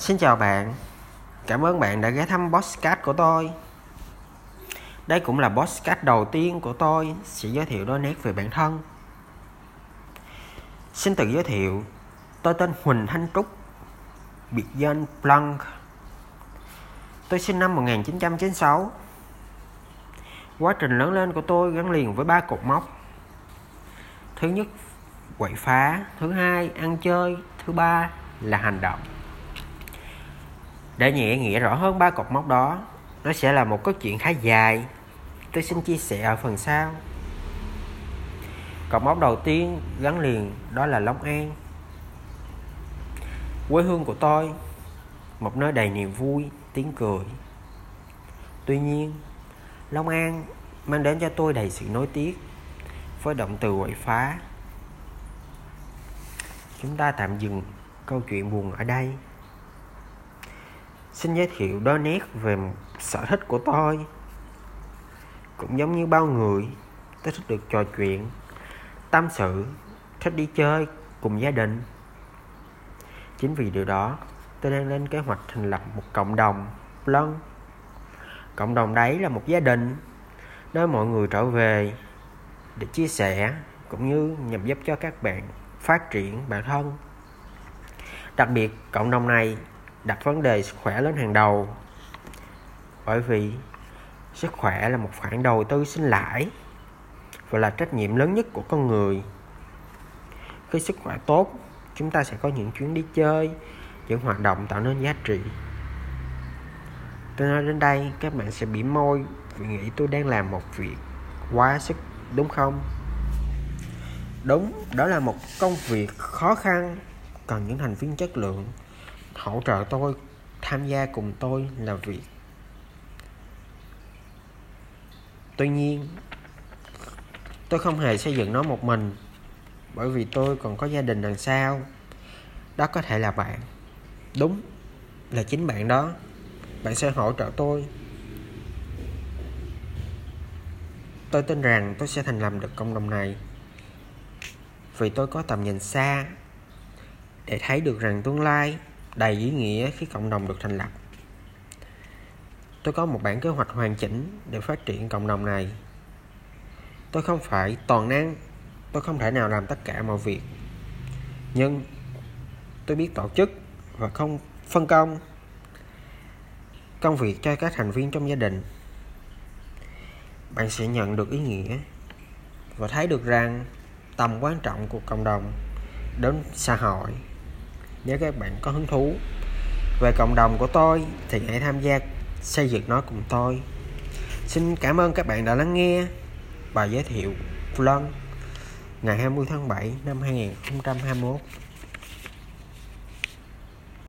Xin chào bạn, cảm ơn bạn đã ghé thăm podcast của tôi. Đây cũng là podcast đầu tiên của tôi sẽ giới thiệu đôi nét về bản thân. Xin tự giới thiệu, tôi tên Huỳnh Thanh Trúc, biệt danh Blanc. Tôi sinh năm 1996. Quá trình lớn lên của tôi gắn liền với ba cột mốc. Thứ nhất, quậy phá. Thứ hai, ăn chơi. Thứ ba là hành động. Để nhẹ nghĩa rõ hơn ba cột mốc đó, nó sẽ là một câu chuyện khá dài. Tôi xin chia sẻ ở phần sau. Cột mốc đầu tiên gắn liền đó là Long An. Quê hương của tôi, một nơi đầy niềm vui, tiếng cười. Tuy nhiên, Long An mang đến cho tôi đầy sự nối tiếc với động từ quậy phá. Chúng ta tạm dừng câu chuyện buồn ở đây xin giới thiệu đôi nét về sở thích của tôi. Cũng giống như bao người, tôi thích được trò chuyện, tâm sự, thích đi chơi cùng gia đình. Chính vì điều đó, tôi đang lên kế hoạch thành lập một cộng đồng lân cộng đồng đấy là một gia đình, nơi mọi người trở về để chia sẻ cũng như nhằm giúp cho các bạn phát triển bản thân. Đặc biệt, cộng đồng này đặt vấn đề sức khỏe lên hàng đầu. Bởi vì sức khỏe là một khoản đầu tư sinh lãi và là trách nhiệm lớn nhất của con người. Khi sức khỏe tốt, chúng ta sẽ có những chuyến đi chơi, những hoạt động tạo nên giá trị. Tôi nói đến đây, các bạn sẽ bị môi vì nghĩ tôi đang làm một việc quá sức, đúng không? Đúng, đó là một công việc khó khăn, cần những thành viên chất lượng hỗ trợ tôi, tham gia cùng tôi là việc tuy nhiên, tôi không hề xây dựng nó một mình, bởi vì tôi còn có gia đình đằng sau. Đó có thể là bạn. Đúng là chính bạn đó. Bạn sẽ hỗ trợ tôi. Tôi tin rằng tôi sẽ thành lập được cộng đồng này, vì tôi có tầm nhìn xa để thấy được rằng tương lai đầy ý nghĩa khi cộng đồng được thành lập. Tôi có một bản kế hoạch hoàn chỉnh để phát triển cộng đồng này. Tôi không phải toàn năng, tôi không thể nào làm tất cả mọi việc. Nhưng tôi biết tổ chức và không phân công công việc cho các thành viên trong gia đình. Bạn sẽ nhận được ý nghĩa và thấy được rằng tầm quan trọng của cộng đồng đến xã hội nếu các bạn có hứng thú về cộng đồng của tôi thì hãy tham gia xây dựng nó cùng tôi. Xin cảm ơn các bạn đã lắng nghe bài giới thiệu vlog ngày 20 tháng 7 năm 2021